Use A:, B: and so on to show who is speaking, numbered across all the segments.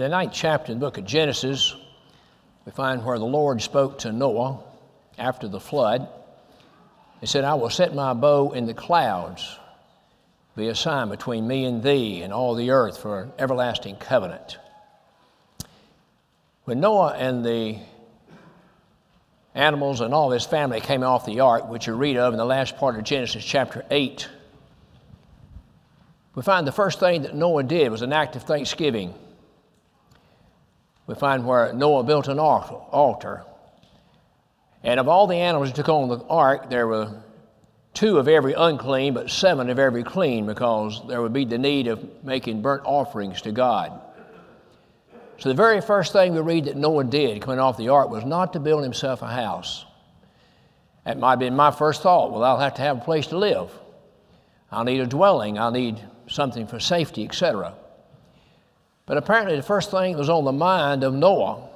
A: In the ninth chapter of the book of Genesis, we find where the Lord spoke to Noah after the flood. He said, I will set my bow in the clouds, be a sign between me and thee and all the earth for an everlasting covenant. When Noah and the animals and all his family came off the ark, which you read of in the last part of Genesis chapter 8, we find the first thing that Noah did was an act of thanksgiving we find where Noah built an altar. And of all the animals that took on the ark, there were two of every unclean, but seven of every clean, because there would be the need of making burnt offerings to God. So, the very first thing we read that Noah did coming off the ark was not to build himself a house. That might have been my first thought. Well, I'll have to have a place to live. I'll need a dwelling. I'll need something for safety, etc. But apparently, the first thing that was on the mind of Noah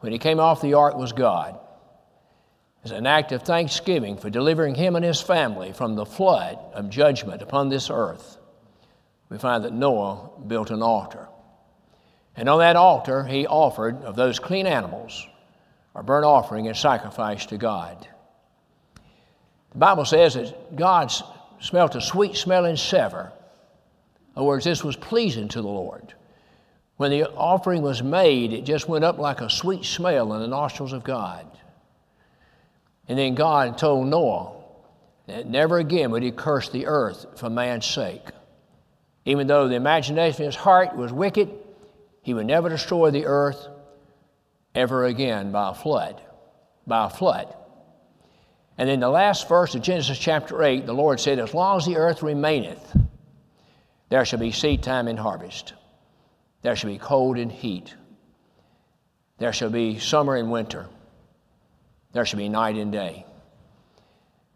A: when he came off the ark was God. As an act of thanksgiving for delivering him and his family from the flood of judgment upon this earth, we find that Noah built an altar. And on that altar, he offered of those clean animals a burnt offering and sacrifice to God. The Bible says that God smelt a sweet smelling savor. In other words, this was pleasing to the Lord. When the offering was made, it just went up like a sweet smell in the nostrils of God. And then God told Noah that never again would he curse the earth for man's sake. Even though the imagination of his heart was wicked, he would never destroy the earth ever again by a flood. By a flood. And in the last verse of Genesis chapter 8, the Lord said, As long as the earth remaineth, there shall be seed time and harvest. There shall be cold and heat. There shall be summer and winter. There shall be night and day.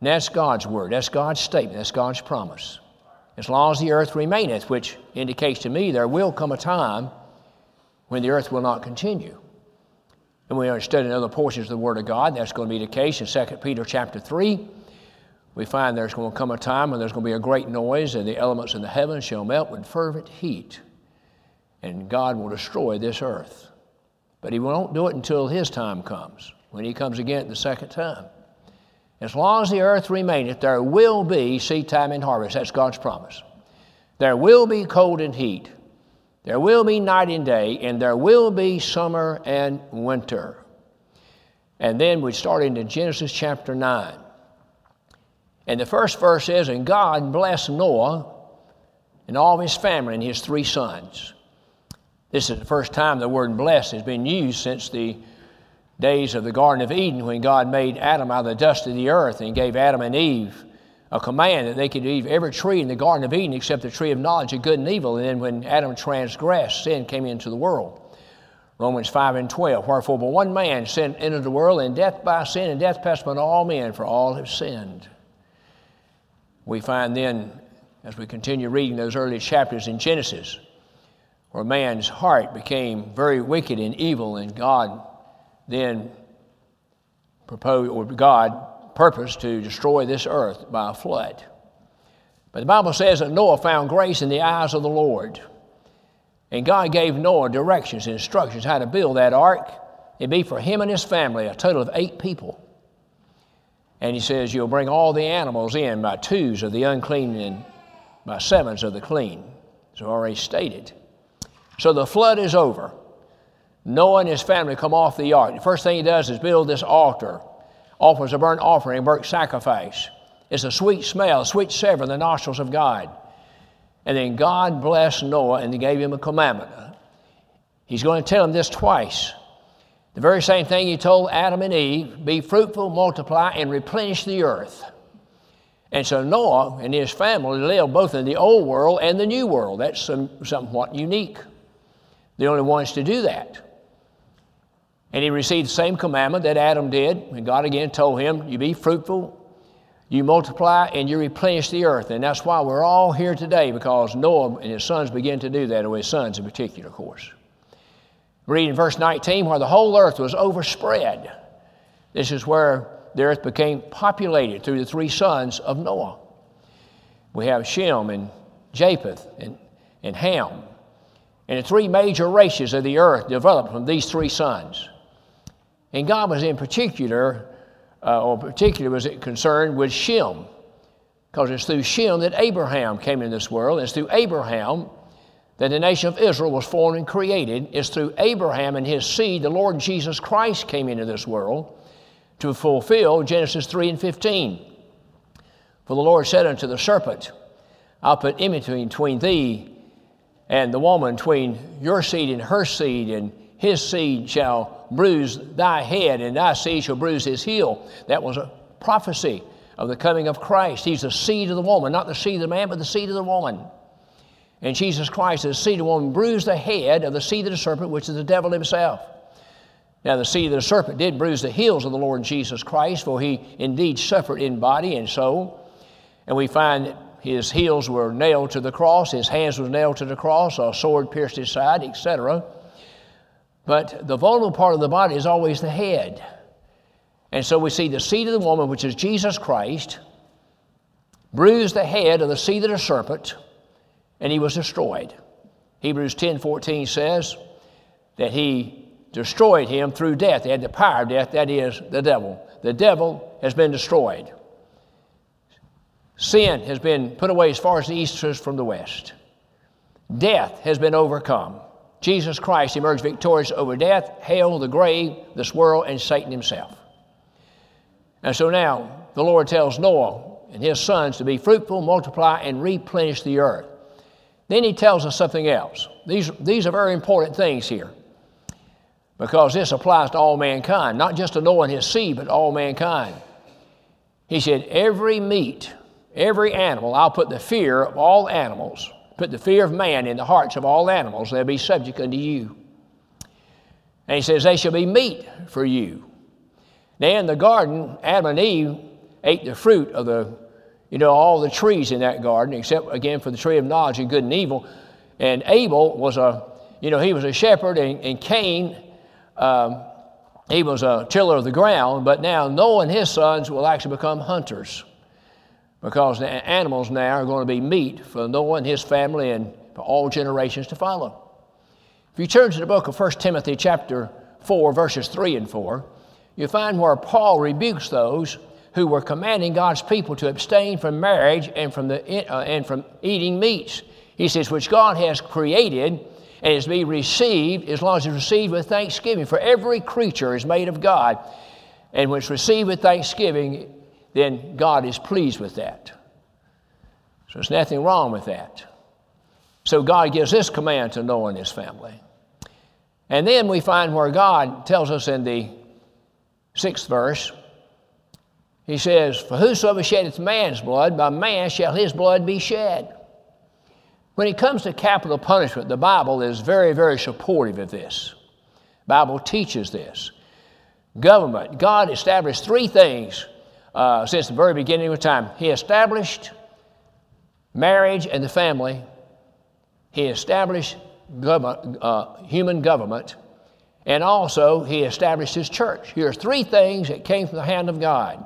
A: And that's God's word. That's God's statement. That's God's promise. As long as the earth remaineth, which indicates to me there will come a time when the earth will not continue. And we are studying other portions of the Word of God. That's going to be the case in 2 Peter chapter 3. We find there's going to come a time when there's going to be a great noise, and the elements in the heavens shall melt with fervent heat and God will destroy this earth. But He won't do it until His time comes, when He comes again the second time. As long as the earth remaineth, there will be seed time and harvest. That's God's promise. There will be cold and heat. There will be night and day, and there will be summer and winter. And then we start into Genesis chapter 9. And the first verse is, And God blessed Noah and all his family and his three sons. This is the first time the word blessed has been used since the days of the Garden of Eden when God made Adam out of the dust of the earth and gave Adam and Eve a command that they could eat every tree in the Garden of Eden except the tree of knowledge of good and evil. And then when Adam transgressed, sin came into the world. Romans 5 and 12. Wherefore, but one man sin entered the world, and death by sin, and death passed upon all men, for all have sinned. We find then, as we continue reading those early chapters in Genesis, where man's heart became very wicked and evil, and God then proposed, or God purposed to destroy this earth by a flood. But the Bible says that Noah found grace in the eyes of the Lord. And God gave Noah directions instructions how to build that ark. It'd be for him and his family, a total of eight people. And he says, You'll bring all the animals in by twos of the unclean and by sevens of the clean. It's already stated. So the flood is over. Noah and his family come off the ark. The first thing he does is build this altar, offers a burnt offering, a burnt sacrifice. It's a sweet smell, a sweet savor in the nostrils of God. And then God blessed Noah and he gave him a commandment. He's going to tell him this twice. The very same thing he told Adam and Eve be fruitful, multiply, and replenish the earth. And so Noah and his family lived both in the old world and the new world. That's some, somewhat unique the only ones to do that. And he received the same commandment that Adam did. And God again told him, You be fruitful, you multiply, and you replenish the earth. And that's why we're all here today, because Noah and his sons began to do that, or his sons in particular, of course. Read in verse 19, where the whole earth was overspread. This is where the earth became populated through the three sons of Noah. We have Shem and Japheth and, and Ham. And the three major races of the earth developed from these three sons. And God was in particular, uh, or particularly was concerned with Shem, because it's through Shem that Abraham came into this world. It's through Abraham that the nation of Israel was formed and created. It's through Abraham and his seed the Lord Jesus Christ came into this world to fulfill Genesis 3 and 15. For the Lord said unto the serpent, I'll put enmity between thee and the woman, between your seed and her seed, and his seed shall bruise thy head, and thy seed shall bruise his heel. That was a prophecy of the coming of Christ. He's the seed of the woman, not the seed of the man, but the seed of the woman. And Jesus Christ, the seed of the woman, bruised the head of the seed of the serpent, which is the devil himself. Now, the seed of the serpent did bruise the heels of the Lord Jesus Christ, for he indeed suffered in body and soul. And we find his heels were nailed to the cross, his hands were nailed to the cross, a sword pierced his side, etc. But the vulnerable part of the body is always the head. And so we see the seed of the woman, which is Jesus Christ, bruised the head of the seed of the serpent, and he was destroyed. Hebrews 10 14 says that he destroyed him through death. He had the power of death, that is, the devil. The devil has been destroyed. Sin has been put away as far as the east is from the west. Death has been overcome. Jesus Christ emerged victorious over death, hell, the grave, this world, and Satan himself. And so now the Lord tells Noah and his sons to be fruitful, multiply, and replenish the earth. Then he tells us something else. These, these are very important things here because this applies to all mankind, not just to Noah and his seed, but all mankind. He said, Every meat every animal, I'll put the fear of all animals, put the fear of man in the hearts of all animals, they'll be subject unto you. And he says, They shall be meat for you. Now in the garden, Adam and Eve ate the fruit of the, you know, all the trees in that garden, except again for the tree of knowledge of good and evil. And Abel was a, you know, he was a shepherd, and, and Cain, um, he was a tiller of the ground, but now Noah and his sons will actually become hunters because the animals now are going to be meat for Noah and his family and for all generations to follow. If you turn to the book of 1 Timothy chapter 4, verses 3 and 4, you find where Paul rebukes those who were commanding God's people to abstain from marriage and from, the, uh, and from eating meats. He says, which God has created and is to be received as long as it's received with thanksgiving. For every creature is made of God, and when it's received with thanksgiving, then God is pleased with that. So there's nothing wrong with that. So God gives this command to Noah and his family. And then we find where God tells us in the sixth verse, He says, For whosoever sheddeth man's blood, by man shall his blood be shed. When it comes to capital punishment, the Bible is very, very supportive of this. The Bible teaches this. Government, God established three things uh, since the very beginning of time. He established marriage and the family, He established uh, human government, and also He established His church. Here are three things that came from the hand of God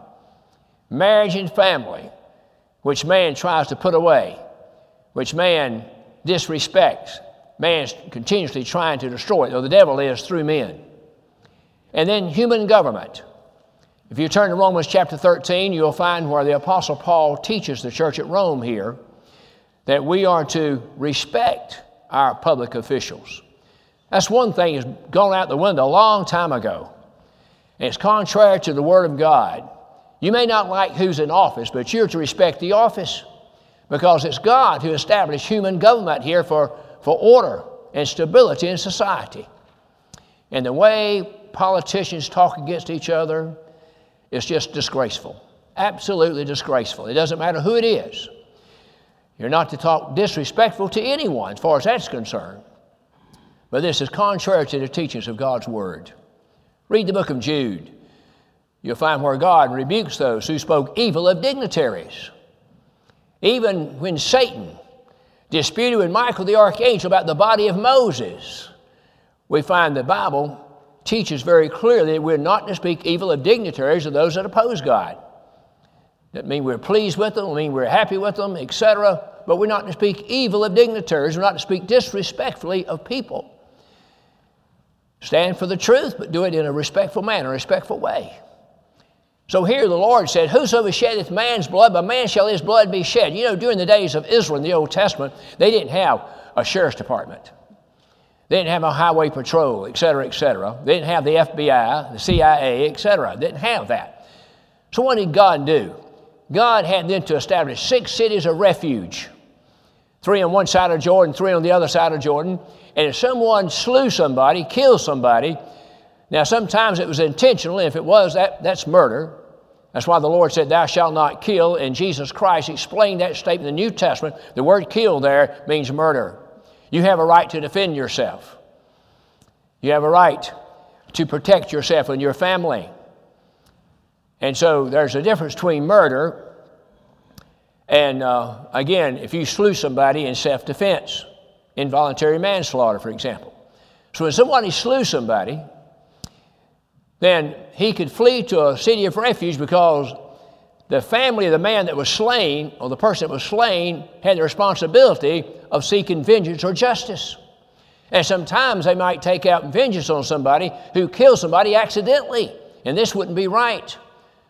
A: marriage and family, which man tries to put away, which man disrespects. Man's continuously trying to destroy it, though the devil is through men. And then human government. If you turn to Romans chapter 13, you'll find where the Apostle Paul teaches the church at Rome here that we are to respect our public officials. That's one thing that's gone out the window a long time ago. And it's contrary to the Word of God. You may not like who's in office, but you're to respect the office because it's God who established human government here for, for order and stability in society. And the way politicians talk against each other, it's just disgraceful. Absolutely disgraceful. It doesn't matter who it is. You're not to talk disrespectful to anyone as far as that's concerned. But this is contrary to the teachings of God's Word. Read the book of Jude. You'll find where God rebukes those who spoke evil of dignitaries. Even when Satan disputed with Michael the archangel about the body of Moses, we find the Bible teaches very clearly that we're not to speak evil of dignitaries or those that oppose God. That mean we're pleased with them, mean we're happy with them, etc. but we're not to speak evil of dignitaries. We're not to speak disrespectfully of people. Stand for the truth, but do it in a respectful manner, a respectful way. So here the Lord said, Whosoever sheddeth man's blood, by man shall his blood be shed. You know, during the days of Israel in the Old Testament, they didn't have a sheriff's department. They didn't have a highway patrol, et cetera, et cetera. They didn't have the FBI, the CIA, et cetera. They didn't have that. So what did God do? God had them to establish six cities of refuge. Three on one side of Jordan, three on the other side of Jordan. And if someone slew somebody, killed somebody, now sometimes it was intentional. If it was, that, that's murder. That's why the Lord said, Thou shalt not kill. And Jesus Christ explained that statement in the New Testament. The word kill there means murder. You have a right to defend yourself, you have a right to protect yourself and your family. And so there's a difference between murder and, uh, again, if you slew somebody in self defense, involuntary manslaughter, for example. So when somebody slew somebody, then he could flee to a city of refuge because the family of the man that was slain, or the person that was slain, had the responsibility of seeking vengeance or justice. And sometimes they might take out vengeance on somebody who killed somebody accidentally, and this wouldn't be right.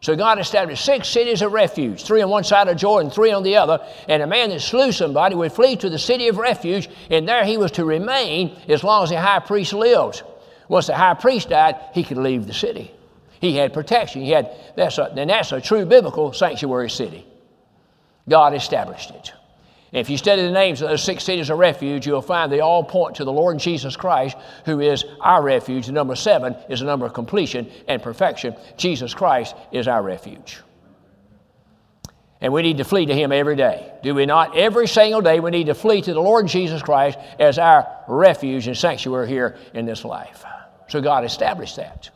A: So God established six cities of refuge, three on one side of Jordan, three on the other, and a man that slew somebody would flee to the city of refuge, and there he was to remain as long as the high priest lived. Once the high priest died, he could leave the city. He had protection. He had that's a, and that's a true biblical sanctuary city. God established it. If you study the names of those six cities of refuge, you'll find they all point to the Lord Jesus Christ, who is our refuge. The number seven is the number of completion and perfection. Jesus Christ is our refuge. And we need to flee to Him every day. Do we not? Every single day, we need to flee to the Lord Jesus Christ as our refuge and sanctuary here in this life. So God established that.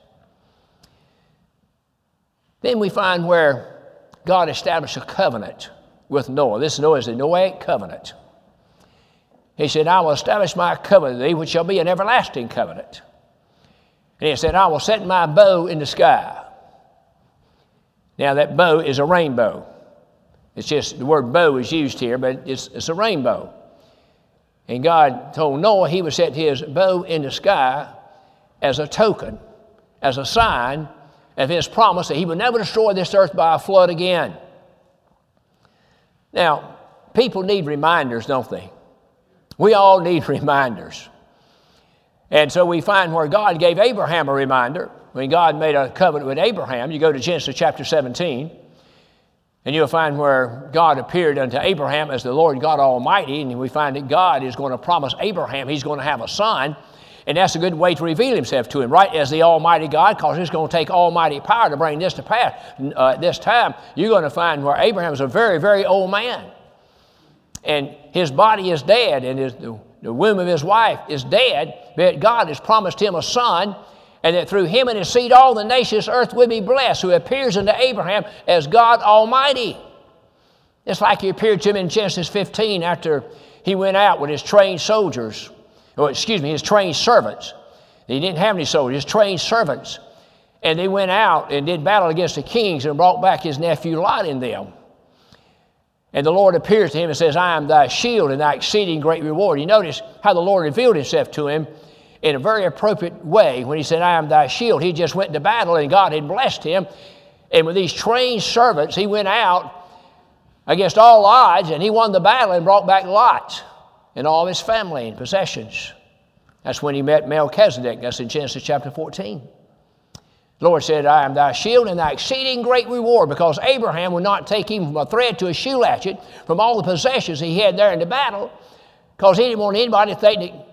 A: Then we find where God established a covenant with Noah. This Noah is the Noahic covenant. He said, I will establish my covenant with thee, which shall be an everlasting covenant. And he said, I will set my bow in the sky. Now, that bow is a rainbow. It's just the word bow is used here, but it's, it's a rainbow. And God told Noah he would set his bow in the sky as a token, as a sign of his promise that he would never destroy this earth by a flood again. Now, people need reminders, don't they? We all need reminders. And so we find where God gave Abraham a reminder. When God made a covenant with Abraham, you go to Genesis chapter 17, and you'll find where God appeared unto Abraham as the Lord God Almighty, and we find that God is going to promise Abraham he's going to have a son. And that's a good way to reveal himself to him, right? As the Almighty God, because it's going to take almighty power to bring this to pass. Uh, this time, you're going to find where Abraham is a very, very old man. And his body is dead, and his, the, the womb of his wife is dead, but God has promised him a son, and that through him and his seed all the nations earth will be blessed, who appears unto Abraham as God Almighty. It's like he appeared to him in Genesis 15 after he went out with his trained soldiers or excuse me, his trained servants. He didn't have any soldiers, his trained servants. And they went out and did battle against the kings and brought back his nephew Lot in them. And the Lord appears to him and says, I am thy shield and thy exceeding great reward. You notice how the Lord revealed himself to him in a very appropriate way when he said, I am thy shield. He just went to battle and God had blessed him. And with these trained servants, he went out against all odds and he won the battle and brought back Lot and all his family and possessions. That's when he met Melchizedek. That's in Genesis chapter 14. The Lord said, I am thy shield and thy exceeding great reward, because Abraham would not take even from a thread to a shoe latchet from all the possessions he had there in the battle, because he didn't want anybody to think that,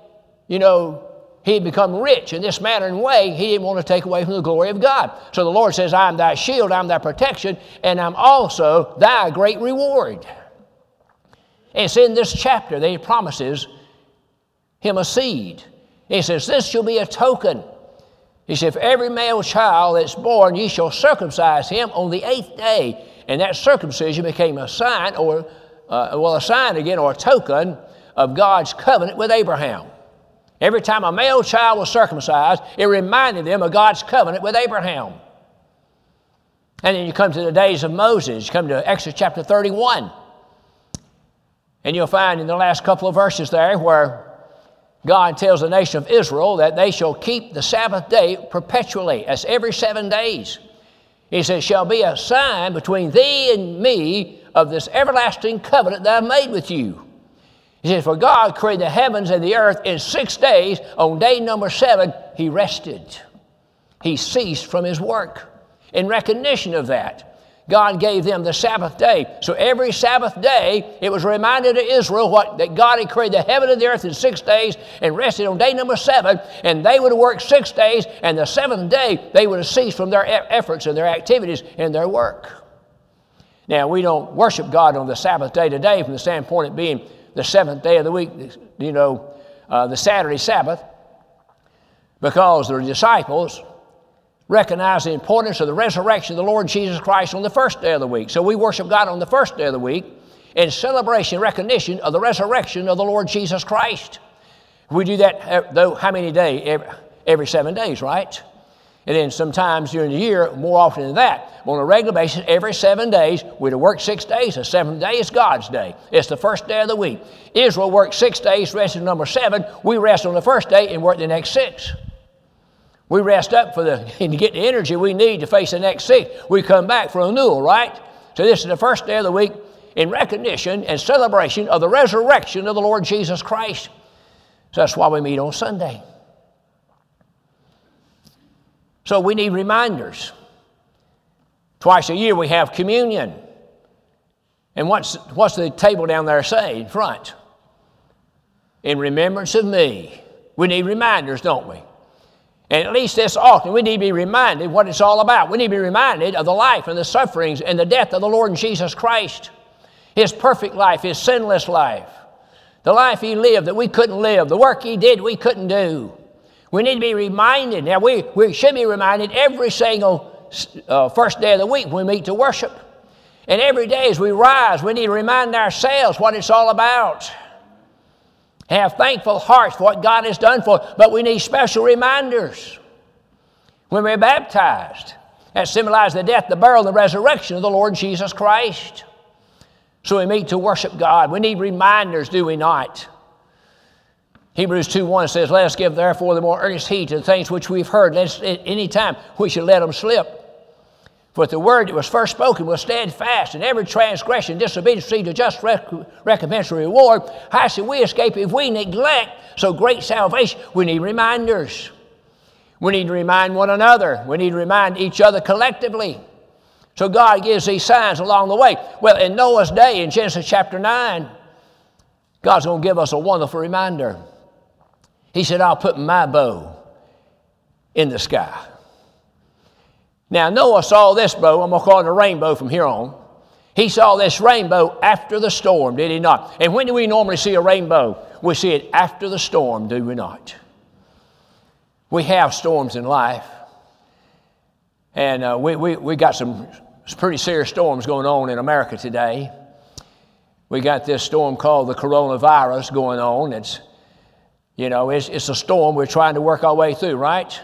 A: you know, he had become rich in this manner and way. He didn't want to take away from the glory of God. So the Lord says, I am thy shield, I'm thy protection, and I'm also thy great reward. It's in this chapter that he promises him a seed. He says, This shall be a token. He said, If every male child that's born, ye shall circumcise him on the eighth day. And that circumcision became a sign, or, uh, well, a sign again, or a token of God's covenant with Abraham. Every time a male child was circumcised, it reminded them of God's covenant with Abraham. And then you come to the days of Moses, you come to Exodus chapter 31. And you'll find in the last couple of verses there where God tells the nation of Israel that they shall keep the Sabbath day perpetually. as every seven days. He says, shall be a sign between thee and me of this everlasting covenant that I've made with you. He says, For God created the heavens and the earth in six days. On day number seven, he rested. He ceased from his work. In recognition of that, God gave them the Sabbath day. So every Sabbath day, it was reminded to Israel what, that God had created the heaven and the earth in six days and rested on day number seven, and they would worked six days, and the seventh day, they would have ceased from their efforts and their activities and their work. Now, we don't worship God on the Sabbath day today from the standpoint of being the seventh day of the week, you know, uh, the Saturday Sabbath, because the disciples recognize the importance of the resurrection of the Lord Jesus Christ on the first day of the week. So we worship God on the first day of the week in celebration, recognition of the resurrection of the Lord Jesus Christ. We do that, uh, though, how many days? Every, seven days, right? And then sometimes during the year, more often than that, on a regular basis, every seven days, we'd work six days. The seventh day is God's day. It's the first day of the week. Israel worked six days, rested number seven. We rest on the first day and work the next six. We rest up for the and get the energy we need to face the next six. We come back for renewal, right? So this is the first day of the week in recognition and celebration of the resurrection of the Lord Jesus Christ. So that's why we meet on Sunday. So we need reminders. Twice a year we have communion. And what's, what's the table down there say in front? In remembrance of me. We need reminders, don't we? And at least this often, we need to be reminded what it's all about. We need to be reminded of the life and the sufferings and the death of the Lord Jesus Christ. His perfect life, His sinless life. The life He lived that we couldn't live. The work He did we couldn't do. We need to be reminded. Now, we, we should be reminded every single uh, first day of the week when we meet to worship. And every day as we rise, we need to remind ourselves what it's all about have thankful hearts for what God has done for us, but we need special reminders. When we're baptized, that symbolizes the death, the burial, and the resurrection of the Lord Jesus Christ. So we meet to worship God. We need reminders, do we not? Hebrews 2 1 says, Let us give therefore the more earnest heed to the things which we've heard. Us, at any time we should let them slip. For the word that was first spoken was steadfast, and every transgression, disobedience received a just rec- recompense or reward. How should we escape if we neglect so great salvation? We need reminders. We need to remind one another. We need to remind each other collectively. So God gives these signs along the way. Well, in Noah's day, in Genesis chapter 9, God's going to give us a wonderful reminder. He said, I'll put my bow in the sky. Now, Noah saw this bow, I'm going to call it a rainbow from here on. He saw this rainbow after the storm, did he not? And when do we normally see a rainbow? We see it after the storm, do we not? We have storms in life. And uh, we, we, we got some pretty serious storms going on in America today. We got this storm called the coronavirus going on. It's, you know, it's, it's a storm we're trying to work our way through, right?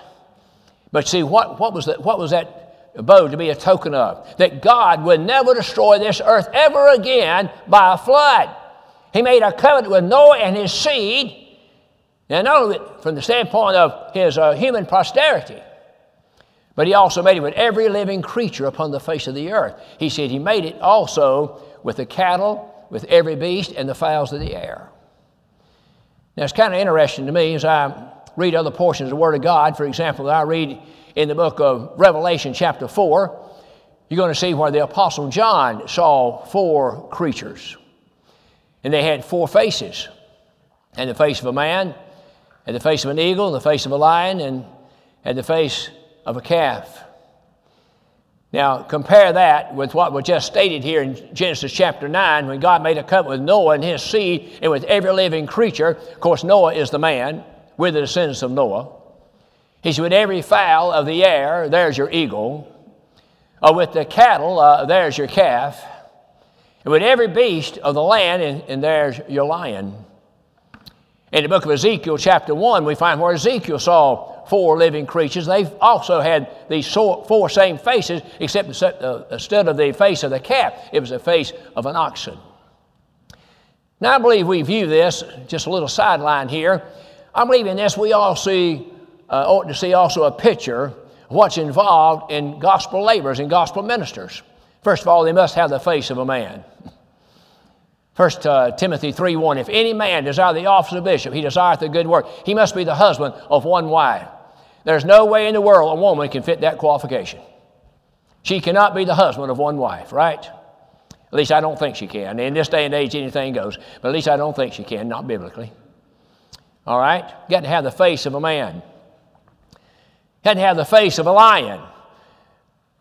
A: But see, what, what, was that, what was that bow to be a token of? That God would never destroy this earth ever again by a flood. He made a covenant with Noah and his seed, and not only from the standpoint of his uh, human posterity, but he also made it with every living creature upon the face of the earth. He said he made it also with the cattle, with every beast, and the fowls of the air. Now, it's kind of interesting to me as I read other portions of the Word of God, for example, that I read in the book of Revelation, chapter 4, you're going to see where the Apostle John saw four creatures. And they had four faces and the face of a man, and the face of an eagle, and the face of a lion, and, and the face of a calf. Now, compare that with what was just stated here in Genesis chapter 9 when God made a covenant with Noah and his seed and with every living creature. Of course, Noah is the man. We're the descendants of Noah. He said, With every fowl of the air, there's your eagle. Or with the cattle, uh, there's your calf. And with every beast of the land, and, and there's your lion. In the book of Ezekiel, chapter 1, we find where Ezekiel saw four living creatures. They've also had these four same faces, except instead of the face of the calf, it was the face of an oxen. Now, I believe we view this, just a little sideline here. I believe in this we all see, uh, ought to see also a picture what's involved in gospel laborers and gospel ministers. First of all, they must have the face of a man. First uh, Timothy 3 1 If any man desire the office of bishop, he desireth the good work. He must be the husband of one wife. There's no way in the world a woman can fit that qualification. She cannot be the husband of one wife, right? At least I don't think she can. In this day and age, anything goes. But at least I don't think she can, not biblically. All right? Got to have the face of a man. Got to have the face of a lion.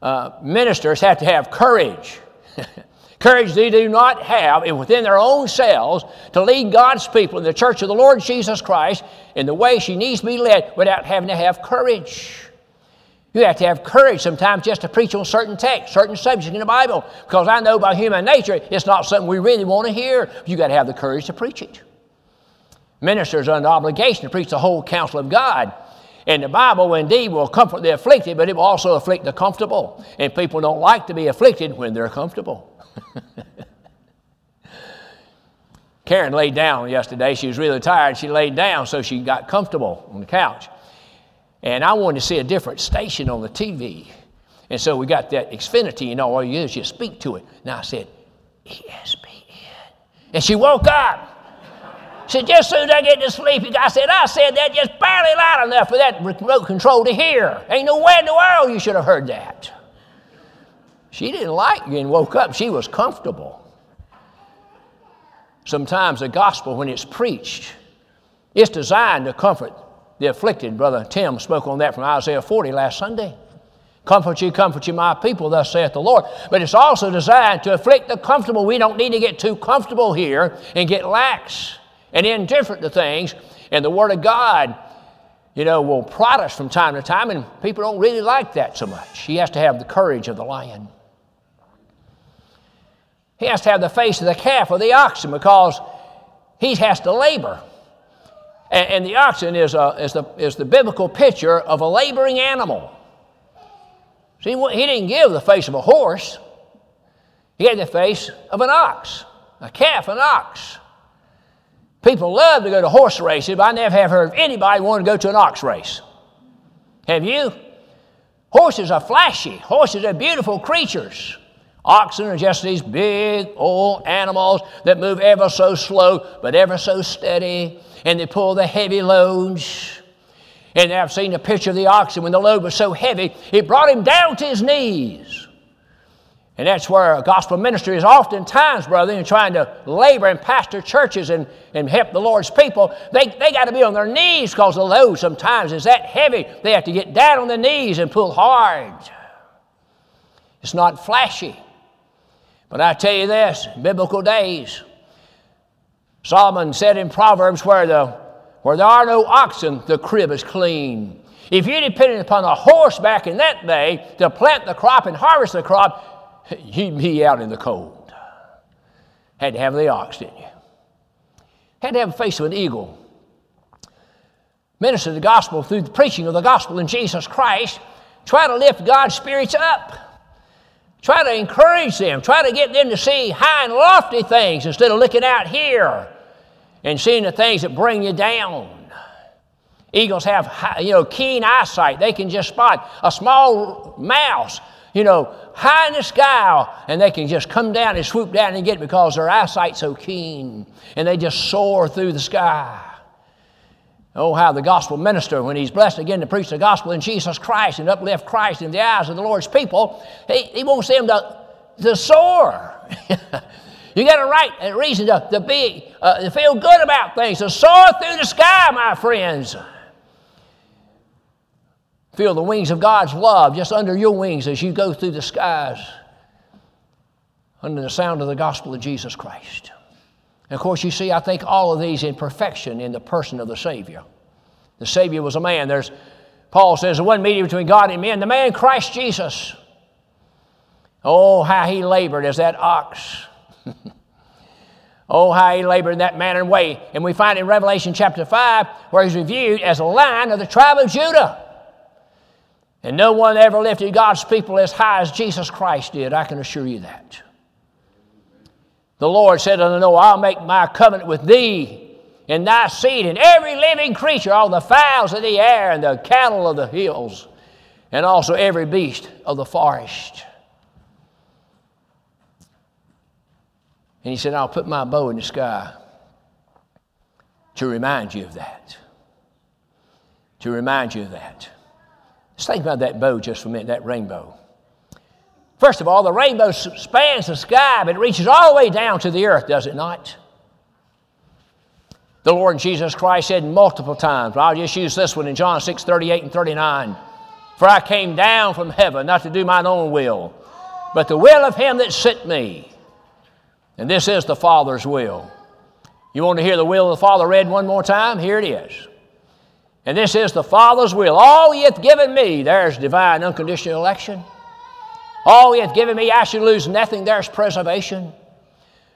A: Uh, ministers have to have courage. courage they do not have within their own selves to lead God's people in the church of the Lord Jesus Christ in the way she needs to be led without having to have courage. You have to have courage sometimes just to preach on certain texts, certain subjects in the Bible, because I know by human nature it's not something we really want to hear. You got to have the courage to preach it. Ministers are under obligation to preach the whole counsel of God. And the Bible indeed will comfort the afflicted, but it will also afflict the comfortable. And people don't like to be afflicted when they're comfortable. Karen laid down yesterday. She was really tired. She laid down, so she got comfortable on the couch. And I wanted to see a different station on the TV. And so we got that Xfinity, you know, all you do is just speak to it. Now I said, ESPN. And she woke up. Said, just soon as I get to sleep, I said, I said that just barely loud enough for that remote control to hear. Ain't no way in the world you should have heard that. She didn't like getting woke up. She was comfortable. Sometimes the gospel, when it's preached, it's designed to comfort the afflicted. Brother Tim spoke on that from Isaiah 40 last Sunday. Comfort you, comfort you, my people, thus saith the Lord. But it's also designed to afflict the comfortable. We don't need to get too comfortable here and get lax and indifferent to things. And the Word of God, you know, will prod us from time to time, and people don't really like that so much. He has to have the courage of the lion. He has to have the face of the calf or the oxen because he has to labor. And, and the oxen is, a, is, the, is the biblical picture of a laboring animal. See, he didn't give the face of a horse, he had the face of an ox, a calf, an ox. People love to go to horse races, but I never have heard of anybody wanting to go to an ox race. Have you? Horses are flashy. Horses are beautiful creatures. Oxen are just these big old animals that move ever so slow, but ever so steady, and they pull the heavy loads. And I've seen a picture of the oxen when the load was so heavy, it brought him down to his knees. And that's where gospel ministry is oftentimes, brother, in trying to labor and pastor churches and, and help the Lord's people. They, they got to be on their knees because the load sometimes is that heavy. They have to get down on their knees and pull hard. It's not flashy. But I tell you this, biblical days, Solomon said in Proverbs, where, the, where there are no oxen, the crib is clean. If you're depended upon a horse back in that day to plant the crop and harvest the crop, you'd be out in the cold. Had to have the ox, didn't you? Had to have the face of an eagle. Minister the gospel through the preaching of the gospel in Jesus Christ. Try to lift God's spirits up. Try to encourage them. Try to get them to see high and lofty things instead of looking out here and seeing the things that bring you down. Eagles have, you know, keen eyesight. They can just spot a small mouse you know, high in the sky, and they can just come down and swoop down and get it because their eyesight's so keen, and they just soar through the sky. Oh, how the gospel minister, when he's blessed again to preach the gospel in Jesus Christ and uplift Christ in the eyes of the Lord's people, he, he wants them to, to soar. you got a right and reason to, to be uh, to feel good about things, to soar through the sky, my friends. Feel the wings of God's love just under your wings as you go through the skies under the sound of the gospel of Jesus Christ. And of course, you see, I think all of these in perfection in the person of the Savior. The Savior was a man. There's Paul says the one mediator between God and men, the man Christ Jesus. Oh, how he labored as that ox. oh, how he labored in that manner and way. And we find in Revelation chapter 5 where he's reviewed as a lion of the tribe of Judah. And no one ever lifted God's people as high as Jesus Christ did. I can assure you that. The Lord said unto Noah, I'll make my covenant with thee and thy seed and every living creature, all the fowls of the air and the cattle of the hills, and also every beast of the forest. And he said, I'll put my bow in the sky to remind you of that. To remind you of that. Let's think about that bow just for a minute, that rainbow. First of all, the rainbow spans the sky, but it reaches all the way down to the earth, does it not? The Lord Jesus Christ said multiple times, I'll just use this one in John 6 38 and 39. For I came down from heaven not to do mine own will, but the will of him that sent me. And this is the Father's will. You want to hear the will of the Father read one more time? Here it is. And this is the Father's will. All he hath given me, there's divine unconditional election. All he hath given me, I should lose nothing, there's preservation.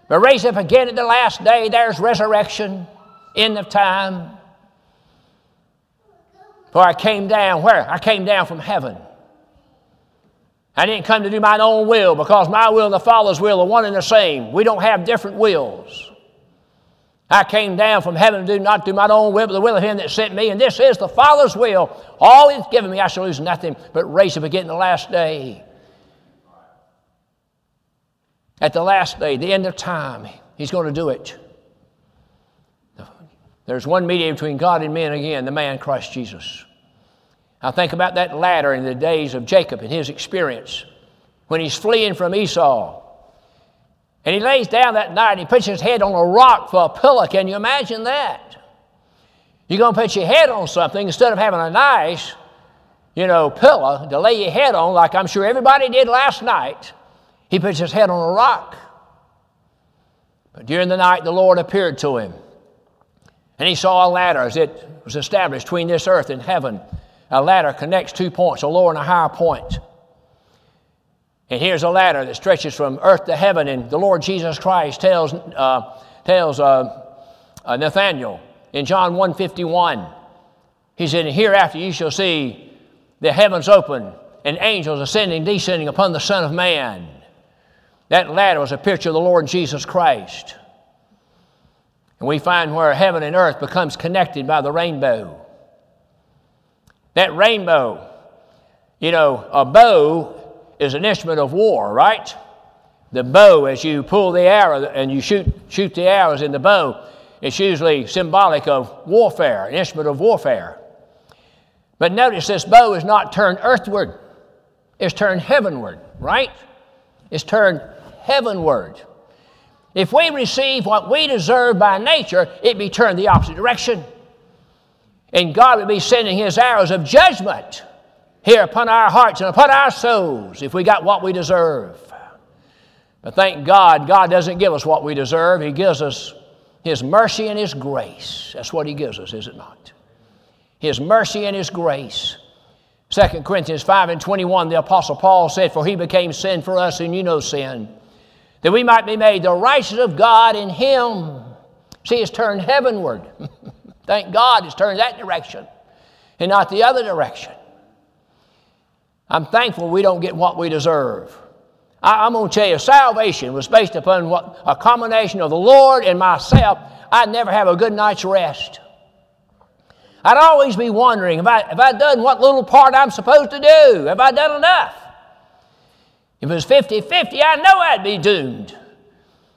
A: But raise up again at the last day, there's resurrection, end of time. For I came down, where? I came down from heaven. I didn't come to do my own will because my will and the Father's will are one and the same. We don't have different wills. I came down from heaven to do not do my own will, but the will of Him that sent me. And this is the Father's will. All He's given me, I shall lose nothing, but raise up again the last day. At the last day, the end of time, He's going to do it. There's one mediator between God and men again, the man Christ Jesus. I think about that ladder in the days of Jacob and his experience when he's fleeing from Esau. And he lays down that night and he puts his head on a rock for a pillow. Can you imagine that? You're going to put your head on something instead of having a nice, you know, pillow to lay your head on, like I'm sure everybody did last night. He puts his head on a rock. But during the night, the Lord appeared to him. And he saw a ladder as it was established between this earth and heaven. A ladder connects two points, a lower and a higher point. And here's a ladder that stretches from earth to heaven, and the Lord Jesus Christ tells, uh, tells uh, uh, Nathaniel in John 1.51, he said, Hereafter you shall see the heavens open and angels ascending, descending upon the Son of Man. That ladder was a picture of the Lord Jesus Christ. And we find where heaven and earth becomes connected by the rainbow. That rainbow, you know, a bow is an instrument of war, right? The bow, as you pull the arrow and you shoot, shoot the arrows in the bow, it's usually symbolic of warfare, an instrument of warfare. But notice this bow is not turned earthward, it's turned heavenward, right? It's turned heavenward. If we receive what we deserve by nature, it be turned the opposite direction. And God would be sending His arrows of judgment here upon our hearts and upon our souls if we got what we deserve. But thank God, God doesn't give us what we deserve. He gives us His mercy and His grace. That's what He gives us, is it not? His mercy and His grace. 2 Corinthians 5 and 21, the Apostle Paul said, For He became sin for us, and you know sin, that we might be made the righteousness of God in Him. See, it's turned heavenward. Thank God it's turned that direction and not the other direction. I'm thankful we don't get what we deserve. I, am going to tell you, salvation was based upon what, a combination of the Lord and myself. I'd never have a good night's rest. I'd always be wondering, have I, have I done what little part I'm supposed to do? Have I done enough? If it was 50 50, I know I'd be doomed.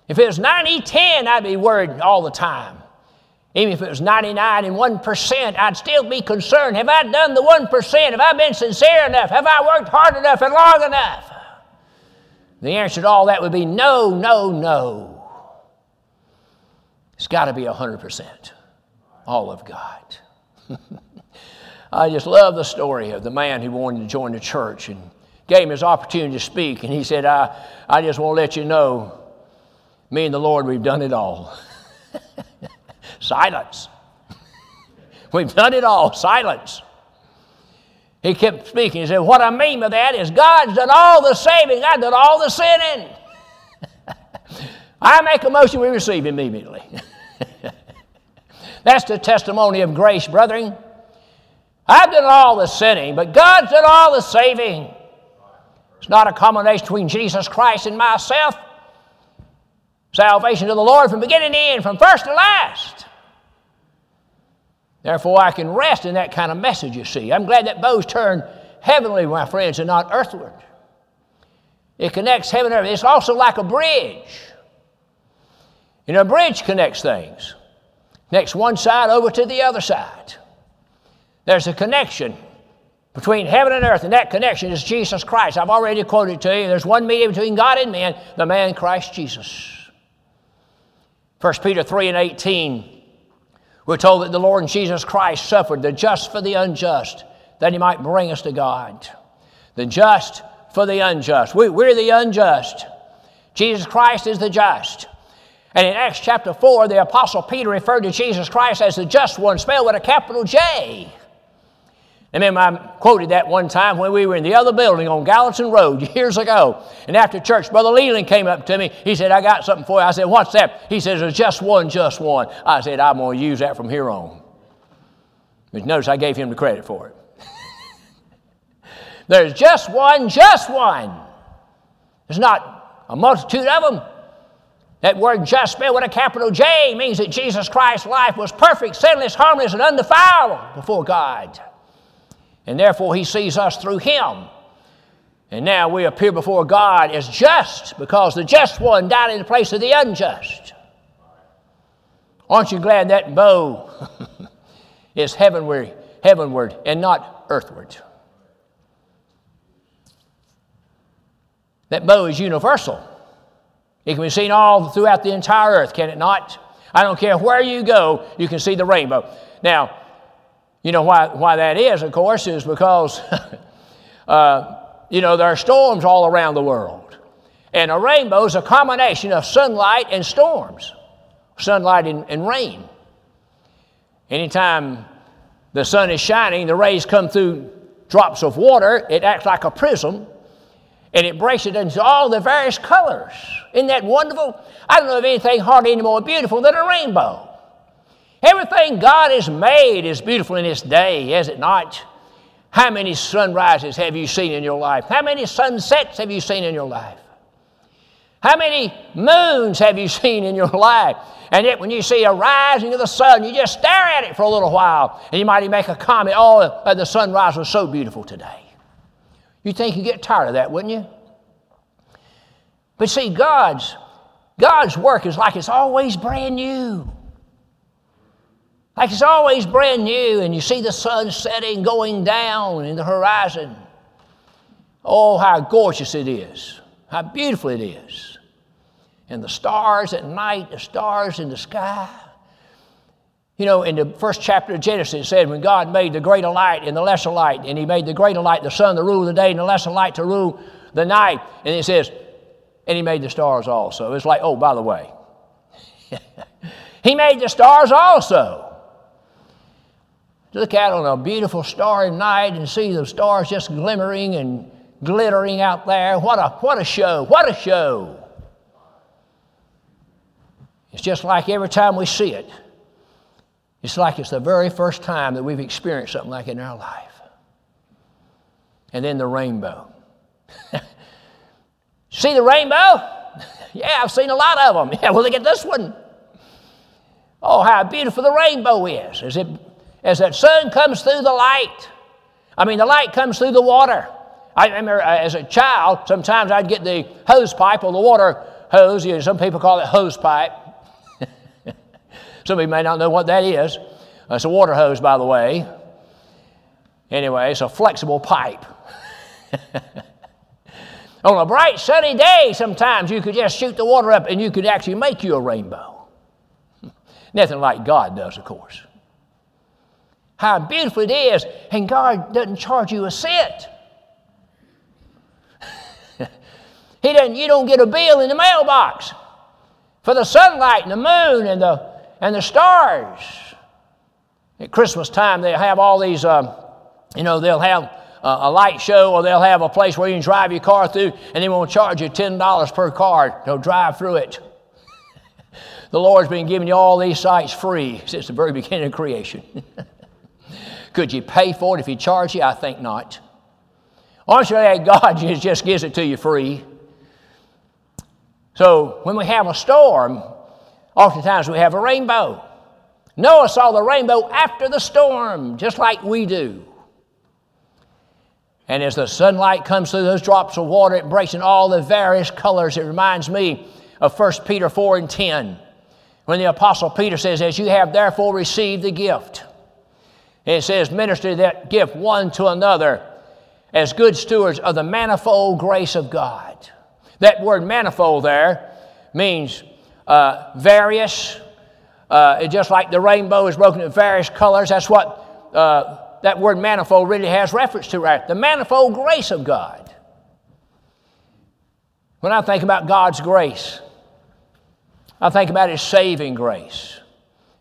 A: If it was 90 10, I'd be worried all the time. Even if it was 99 and 1%, I'd still be concerned. Have I done the 1%? Have I been sincere enough? Have I worked hard enough and long enough? The answer to all that would be no, no, no. It's got to be 100%. All of God. I just love the story of the man who wanted to join the church and gave him his opportunity to speak. And he said, I, I just want to let you know, me and the Lord, we've done it all. Silence. We've done it all. Silence. He kept speaking. He said, What I mean by that is God's done all the saving, I've done all the sinning. I make a motion, we receive immediately. That's the testimony of grace, brethren. I've done all the sinning, but God's done all the saving. It's not a combination between Jesus Christ and myself. Salvation to the Lord from beginning to end, from first to last. Therefore, I can rest in that kind of message, you see. I'm glad that bow's turned heavenly, my friends, and not earthward. It connects heaven and earth. It's also like a bridge. You know, a bridge connects things, connects one side over to the other side. There's a connection between heaven and earth, and that connection is Jesus Christ. I've already quoted to you. There's one mediator between God and man, the man Christ Jesus. 1 Peter 3 and 18, we're told that the Lord Jesus Christ suffered the just for the unjust, that he might bring us to God. The just for the unjust. We, we're the unjust. Jesus Christ is the just. And in Acts chapter 4, the Apostle Peter referred to Jesus Christ as the just one, spelled with a capital J. I remember I quoted that one time when we were in the other building on Gallatin Road years ago. And after church, Brother Leland came up to me. He said, I got something for you. I said, What's that? He says, There's just one, just one. I said, I'm going to use that from here on. But notice I gave him the credit for it. There's just one, just one. There's not a multitude of them. That word just spelled with a capital J means that Jesus Christ's life was perfect, sinless, harmless, and undefiled before God. And therefore, He sees us through Him. And now we appear before God as just because the just one died in the place of the unjust. Aren't you glad that bow is heavenward, heavenward and not earthward? That bow is universal. It can be seen all throughout the entire earth, can it not? I don't care where you go, you can see the rainbow. Now, you know why, why that is, of course, is because, uh, you know, there are storms all around the world. And a rainbow is a combination of sunlight and storms, sunlight and, and rain. Anytime the sun is shining, the rays come through drops of water, it acts like a prism, and it breaks it into all the various colors. Isn't that wonderful? I don't know of anything hardly any more beautiful than a rainbow. Everything God has made is beautiful in this day, is it not? How many sunrises have you seen in your life? How many sunsets have you seen in your life? How many moons have you seen in your life? And yet, when you see a rising of the sun, you just stare at it for a little while, and you might even make a comment, Oh, the sunrise was so beautiful today. You think you'd get tired of that, wouldn't you? But see, God's, God's work is like it's always brand new. Like it's always brand new, and you see the sun setting, going down in the horizon. Oh, how gorgeous it is, how beautiful it is. And the stars at night, the stars in the sky. You know, in the first chapter of Genesis, it said when God made the greater light and the lesser light, and He made the greater light, the sun, to rule the day, and the lesser light to rule the night. And it says, and He made the stars also. It's like, oh, by the way, He made the stars also look out on a beautiful starry night and see the stars just glimmering and glittering out there. What a, what a show! What a show! It's just like every time we see it, it's like it's the very first time that we've experienced something like it in our life. And then the rainbow. see the rainbow? yeah, I've seen a lot of them. Yeah, well, look at this one. Oh, how beautiful the rainbow is. Is it as that sun comes through the light. I mean, the light comes through the water. I remember uh, as a child, sometimes I'd get the hose pipe or the water hose. You know, some people call it hose pipe. some of you may not know what that is. It's a water hose, by the way. Anyway, it's a flexible pipe. On a bright sunny day, sometimes you could just shoot the water up and you could actually make you a rainbow. Nothing like God does, of course how beautiful it is, and God doesn't charge you a cent. he doesn't, you don't get a bill in the mailbox for the sunlight and the moon and the, and the stars. At Christmas time, they have all these, um, you know, they'll have a, light show or they'll have a place where you can drive your car through and they won't charge you $10 per car to drive through it. the Lord's been giving you all these sights free since the very beginning of creation. Could you pay for it if He charged you? I think not. Honestly, God just gives it to you free. So when we have a storm, oftentimes we have a rainbow. Noah saw the rainbow after the storm, just like we do. And as the sunlight comes through those drops of water, it breaks in all the various colors. It reminds me of 1 Peter 4 and 10, when the Apostle Peter says, As you have therefore received the gift, it says, Minister that gift one to another as good stewards of the manifold grace of God. That word manifold there means uh, various, uh, just like the rainbow is broken into various colors. That's what uh, that word manifold really has reference to right the manifold grace of God. When I think about God's grace, I think about His saving grace.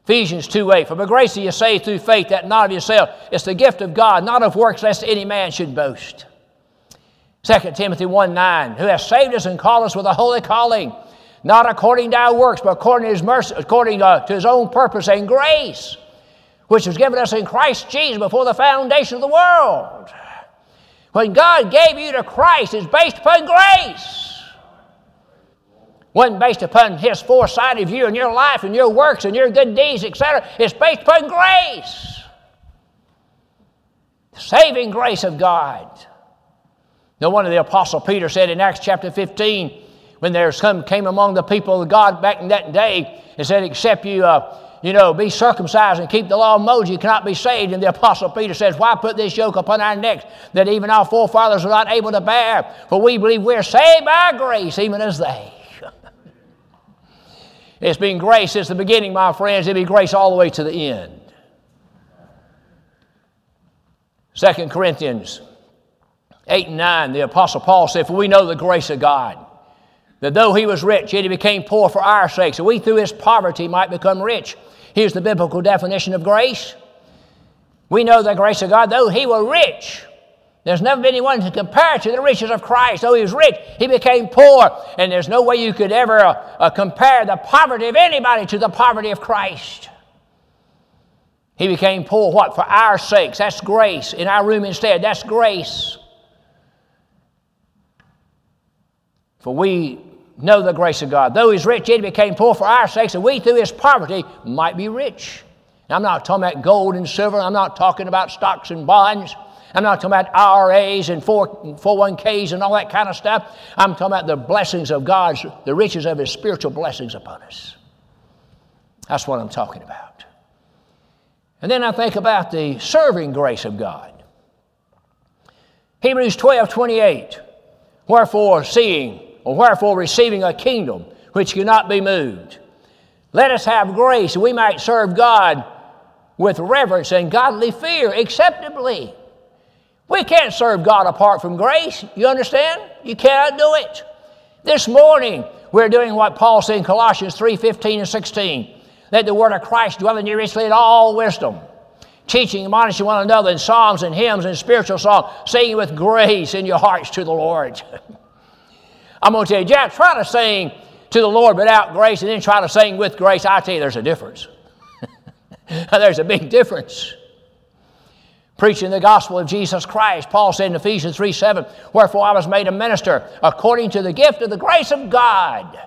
A: Ephesians 2 8, For by grace are you saved through faith, that not of yourself. It's the gift of God, not of works, lest any man should boast. 2 Timothy 1 9, Who has saved us and called us with a holy calling, not according to our works, but according to His mercy, according to, to His own purpose and grace, which was given us in Christ Jesus before the foundation of the world. When God gave you to Christ, it's based upon grace wasn't based upon his foresight of you and your life and your works and your good deeds, etc. It's based upon grace. Saving grace of God. No wonder the Apostle Peter said in Acts chapter 15, when there some came among the people of God back in that day, and said, Except you, uh, you know, be circumcised and keep the law of Moses, you cannot be saved. And the Apostle Peter says, Why put this yoke upon our necks that even our forefathers were not able to bear? For we believe we're saved by grace, even as they. It's been grace since the beginning, my friends. It'll be grace all the way to the end. 2 Corinthians 8 and 9, the Apostle Paul said, For we know the grace of God, that though he was rich, yet he became poor for our sake, so we through his poverty might become rich. Here's the biblical definition of grace. We know the grace of God, though he was rich, there's never been anyone to compare to the riches of Christ. Though he was rich, he became poor. And there's no way you could ever uh, uh, compare the poverty of anybody to the poverty of Christ. He became poor, what? For our sakes. That's grace. In our room instead, that's grace. For we know the grace of God. Though he's rich, he became poor for our sakes, and we through his poverty might be rich. Now, I'm not talking about gold and silver, I'm not talking about stocks and bonds. I'm not talking about IRAs and 401ks and all that kind of stuff. I'm talking about the blessings of God's, the riches of His spiritual blessings upon us. That's what I'm talking about. And then I think about the serving grace of God. Hebrews 12 28. Wherefore, seeing, or wherefore receiving a kingdom which cannot be moved, let us have grace that we might serve God with reverence and godly fear acceptably we can't serve God apart from grace. You understand? You cannot do it. This morning, we're doing what Paul said in Colossians 3 15 and 16. Let the word of Christ dwell in you richly in all wisdom, teaching, and admonishing one another in psalms and hymns and spiritual songs, singing with grace in your hearts to the Lord. I'm going to tell you, Jack, try to sing to the Lord without grace and then try to sing with grace. I tell you, there's a difference. there's a big difference preaching the gospel of Jesus Christ. Paul said in Ephesians 3 7, Wherefore I was made a minister according to the gift of the grace of God,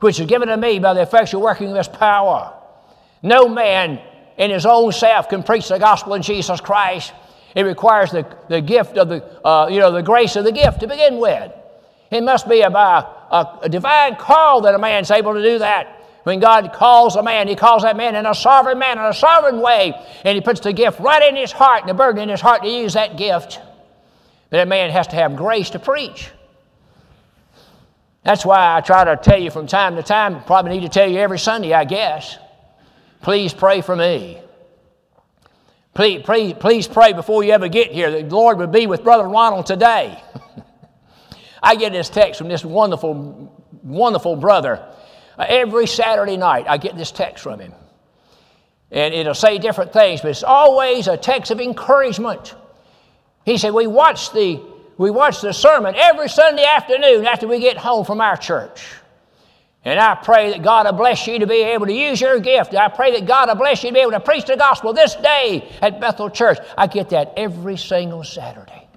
A: which is given to me by the effectual working of his power. No man in his own self can preach the gospel in Jesus Christ. It requires the, the gift of the, uh, you know, the grace of the gift to begin with. It must be a, a, a divine call that a man's able to do that. When God calls a man, He calls that man in a sovereign manner, in a sovereign way, and He puts the gift right in his heart and the burden in his heart to use that gift. But that man has to have grace to preach. That's why I try to tell you from time to time, probably need to tell you every Sunday, I guess. Please pray for me. Please, please, please pray before you ever get here that the Lord would be with Brother Ronald today. I get this text from this wonderful, wonderful brother every Saturday night, I get this text from him. And it'll say different things, but it's always a text of encouragement. He said, We watch the, we watch the sermon every Sunday afternoon after we get home from our church. And I pray that God will bless you to be able to use your gift. I pray that God will bless you to be able to preach the gospel this day at Bethel Church. I get that every single Saturday.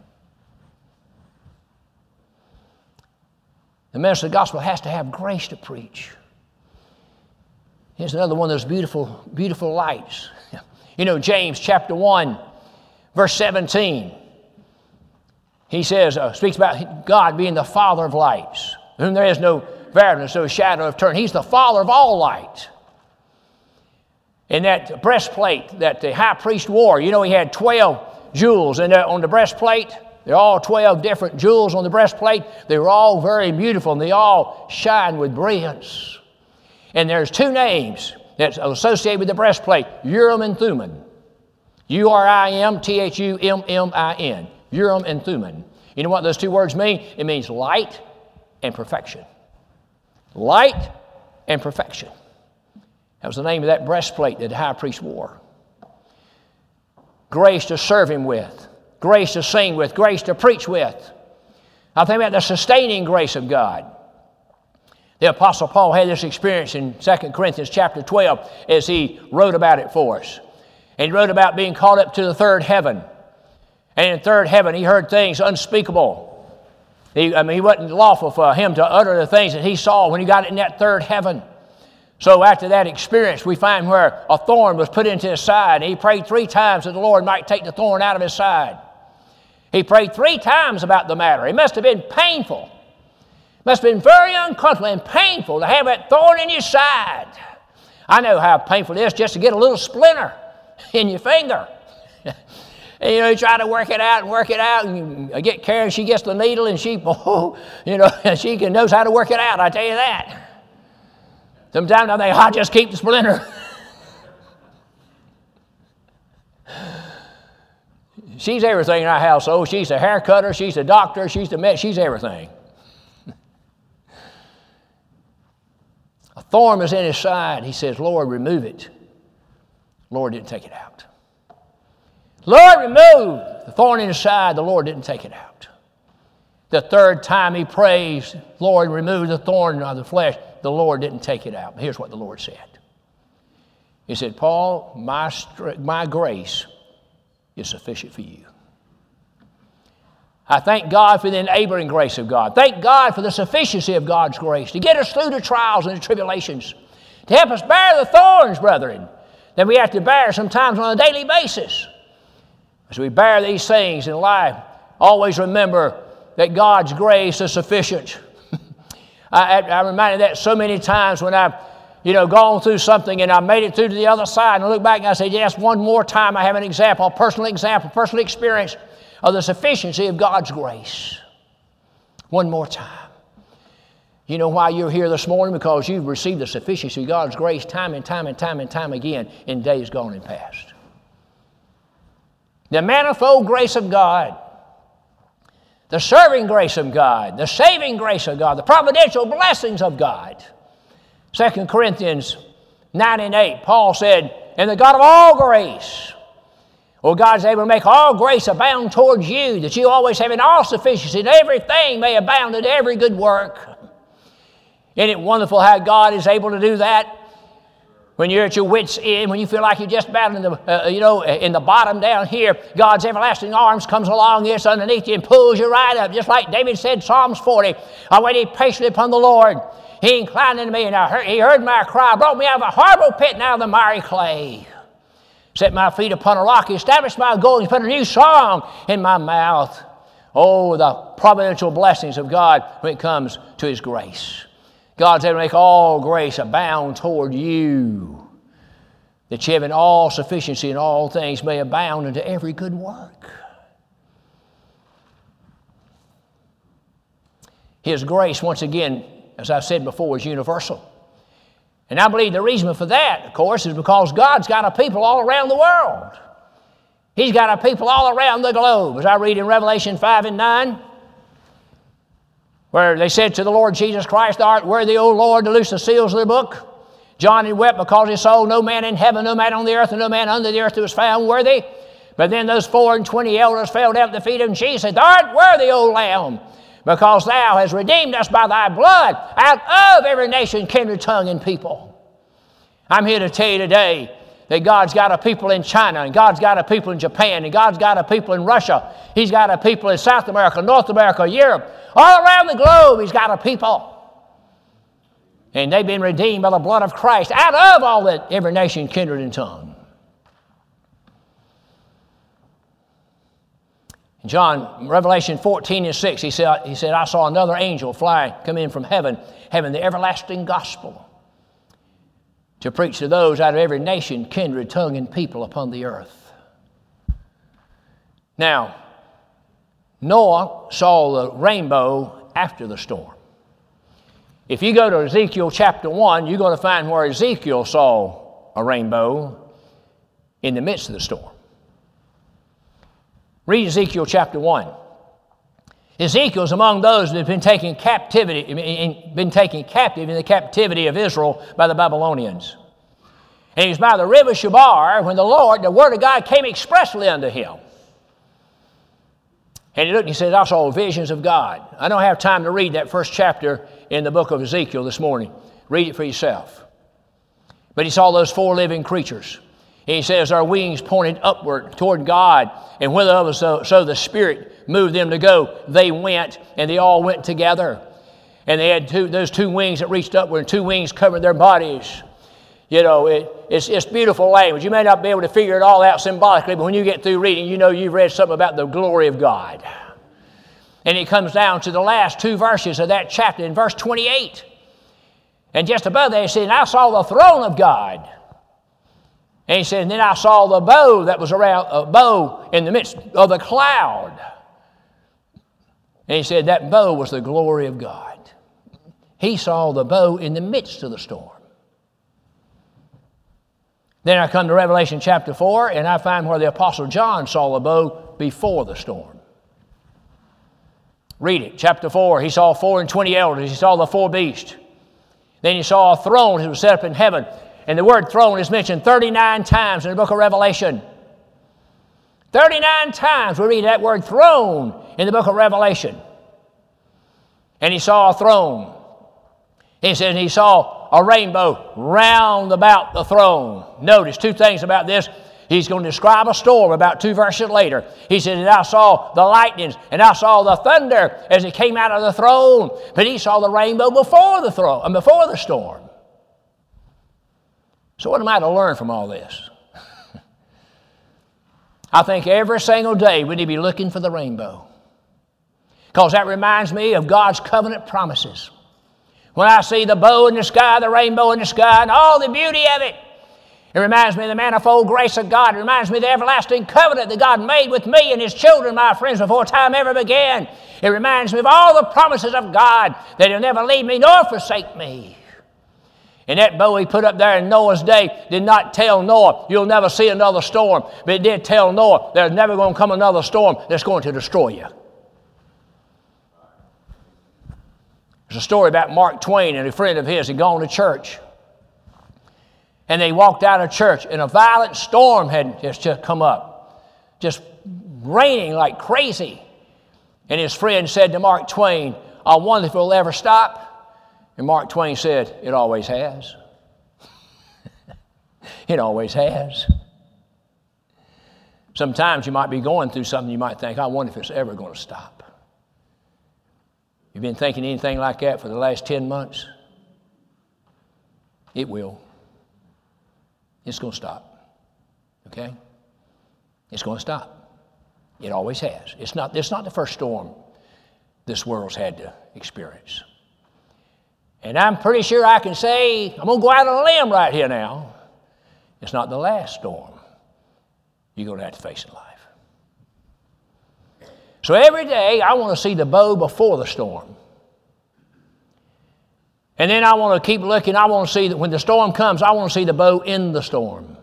A: The minister of the gospel has to have grace to preach. Here's another one of those beautiful, beautiful lights. You know, James chapter 1, verse 17. He says, uh, speaks about God being the Father of lights, whom there is no variableness, no shadow of turn. He's the Father of all light. In that breastplate that the high priest wore, you know, he had 12 jewels in there on the breastplate. They're all 12 different jewels on the breastplate. They were all very beautiful and they all shine with brilliance. And there's two names that's associated with the breastplate Urim and Thummim. U R I M T H U M M I N. Urim and Thummim. You know what those two words mean? It means light and perfection. Light and perfection. That was the name of that breastplate that the high priest wore. Grace to serve him with grace to sing with, grace to preach with. I think about the sustaining grace of God. The Apostle Paul had this experience in 2 Corinthians chapter 12 as he wrote about it for us. And he wrote about being called up to the third heaven. And in third heaven, he heard things unspeakable. He, I mean, it wasn't lawful for him to utter the things that he saw when he got in that third heaven. So after that experience, we find where a thorn was put into his side. And he prayed three times that the Lord might take the thorn out of his side. He prayed three times about the matter. It must have been painful. Must have been very uncomfortable and painful to have that thorn in your side. I know how painful it is just to get a little splinter in your finger. and, you know, you try to work it out and work it out, and I get Karen, she gets the needle, and she, oh, you know, she knows how to work it out, I tell you that. Sometimes I think, oh, I'll just keep the splinter. She's everything in our household. She's a hair cutter, she's a doctor, she's the med, she's everything. Thorn was in his side. He says, Lord, remove it. Lord didn't take it out. Lord, remove the thorn in his side. The Lord didn't take it out. The third time he prays, Lord, remove the thorn of the flesh. The Lord didn't take it out. Here's what the Lord said. He said, Paul, my, my grace is sufficient for you. I thank God for the enabling grace of God. Thank God for the sufficiency of God's grace to get us through the trials and the tribulations, to help us bear the thorns, brethren, that we have to bear sometimes on a daily basis. As we bear these things in life, always remember that God's grace is sufficient. I, I, am reminded that so many times when I've you know, gone through something and I made it through to the other side and I look back and I say, yes, one more time I have an example, a personal example, personal experience of the sufficiency of God's grace. One more time. You know why you're here this morning? Because you've received the sufficiency of God's grace time and time and time and time again in days gone and past. The manifold grace of God, the serving grace of God, the saving grace of God, the providential blessings of God. 2 Corinthians 9 and 8, Paul said, And the God of all grace, or God's able to make all grace abound towards you, that you always have in all sufficiency, and everything may abound in every good work. Isn't it wonderful how God is able to do that? When you're at your wits' end, when you feel like you're just about in the, uh, you know, in the bottom down here, God's everlasting arms comes along here underneath you and pulls you right up, just like David said, Psalms 40. I waited patiently upon the Lord he inclined unto me, and I heard, he heard my cry, brought me out of a horrible pit and out of the miry clay. Set my feet upon a rock, he established my goings, put a new song in my mouth. Oh, the providential blessings of God when it comes to His grace. God's able to make all grace abound toward you, that you have in all sufficiency in all things may abound unto every good work. His grace, once again, as I've said before, is universal. And I believe the reason for that, of course, is because God's got a people all around the world. He's got a people all around the globe. As I read in Revelation 5 and 9, where they said to the Lord Jesus Christ, Thou art worthy, O Lord, to loose the seals of the book. John had wept because he saw no man in heaven, no man on the earth, and no man under the earth who was found worthy. But then those four and twenty elders fell down at the feet of Jesus. Thou art worthy, O Lamb, because thou hast redeemed us by thy blood out of every nation, kindred, tongue, and people. I'm here to tell you today that God's got a people in China, and God's got a people in Japan, and God's got a people in Russia. He's got a people in South America, North America, Europe, all around the globe. He's got a people. And they've been redeemed by the blood of Christ out of all that every nation, kindred, and tongue. John, Revelation 14 and 6, he said, he said, I saw another angel fly, come in from heaven, having the everlasting gospel to preach to those out of every nation, kindred, tongue, and people upon the earth. Now, Noah saw the rainbow after the storm. If you go to Ezekiel chapter 1, you're going to find where Ezekiel saw a rainbow in the midst of the storm. Read Ezekiel chapter 1. Ezekiel's among those that have been taken captivity, been taken captive in the captivity of Israel by the Babylonians. And he's by the river Chebar when the Lord, the word of God, came expressly unto him. And he looked and he said, I saw visions of God. I don't have time to read that first chapter in the book of Ezekiel this morning. Read it for yourself. But he saw those four living creatures. He says, Our wings pointed upward toward God, and whither so, so the Spirit moved them to go, they went, and they all went together. And they had two, those two wings that reached upward, and two wings covered their bodies. You know, it, it's, it's beautiful language. You may not be able to figure it all out symbolically, but when you get through reading, you know you've read something about the glory of God. And it comes down to the last two verses of that chapter in verse 28. And just above he said, And I saw the throne of God and he said, and then I saw the bow that was around, a bow in the midst of the cloud. And he said, that bow was the glory of God. He saw the bow in the midst of the storm. Then I come to Revelation chapter 4, and I find where the Apostle John saw the bow before the storm. Read it, chapter 4. He saw four and twenty elders. He saw the four beasts. Then he saw a throne that was set up in heaven, and the word throne is mentioned 39 times in the book of Revelation. 39 times we read that word throne in the book of Revelation. And he saw a throne. He said, he saw a rainbow round about the throne. Notice two things about this. He's going to describe a storm about two verses later. He said, And I saw the lightnings and I saw the thunder as it came out of the throne. But he saw the rainbow before the throne and before the storm. So, what am I to learn from all this? I think every single day we need to be looking for the rainbow. Because that reminds me of God's covenant promises. When I see the bow in the sky, the rainbow in the sky, and all the beauty of it, it reminds me of the manifold grace of God. It reminds me of the everlasting covenant that God made with me and His children, my friends, before time ever began. It reminds me of all the promises of God that He'll never leave me nor forsake me. And that bow he put up there in Noah's day did not tell Noah, you'll never see another storm. But it did tell Noah, there's never going to come another storm that's going to destroy you. There's a story about Mark Twain and a friend of his had gone to church. And they walked out of church, and a violent storm had just, come up, just raining like crazy. And his friend said to Mark Twain, I wonder if it'll ever stop. And Mark Twain said, It always has. it always has. Sometimes you might be going through something you might think, I wonder if it's ever going to stop. You've been thinking anything like that for the last 10 months? It will. It's going to stop. Okay? It's going to stop. It always has. It's not, it's not the first storm this world's had to experience. And I'm pretty sure I can say, I'm going to go out on a limb right here now. It's not the last storm you're going to have to face in life. So every day I want to see the bow before the storm. And then I want to keep looking. I want to see that when the storm comes, I want to see the bow in the storm.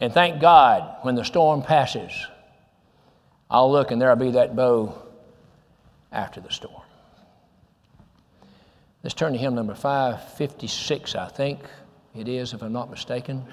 A: And thank God when the storm passes, I'll look and there'll be that bow after the storm. Let's turn to hymn number 556, I think it is, if I'm not mistaken.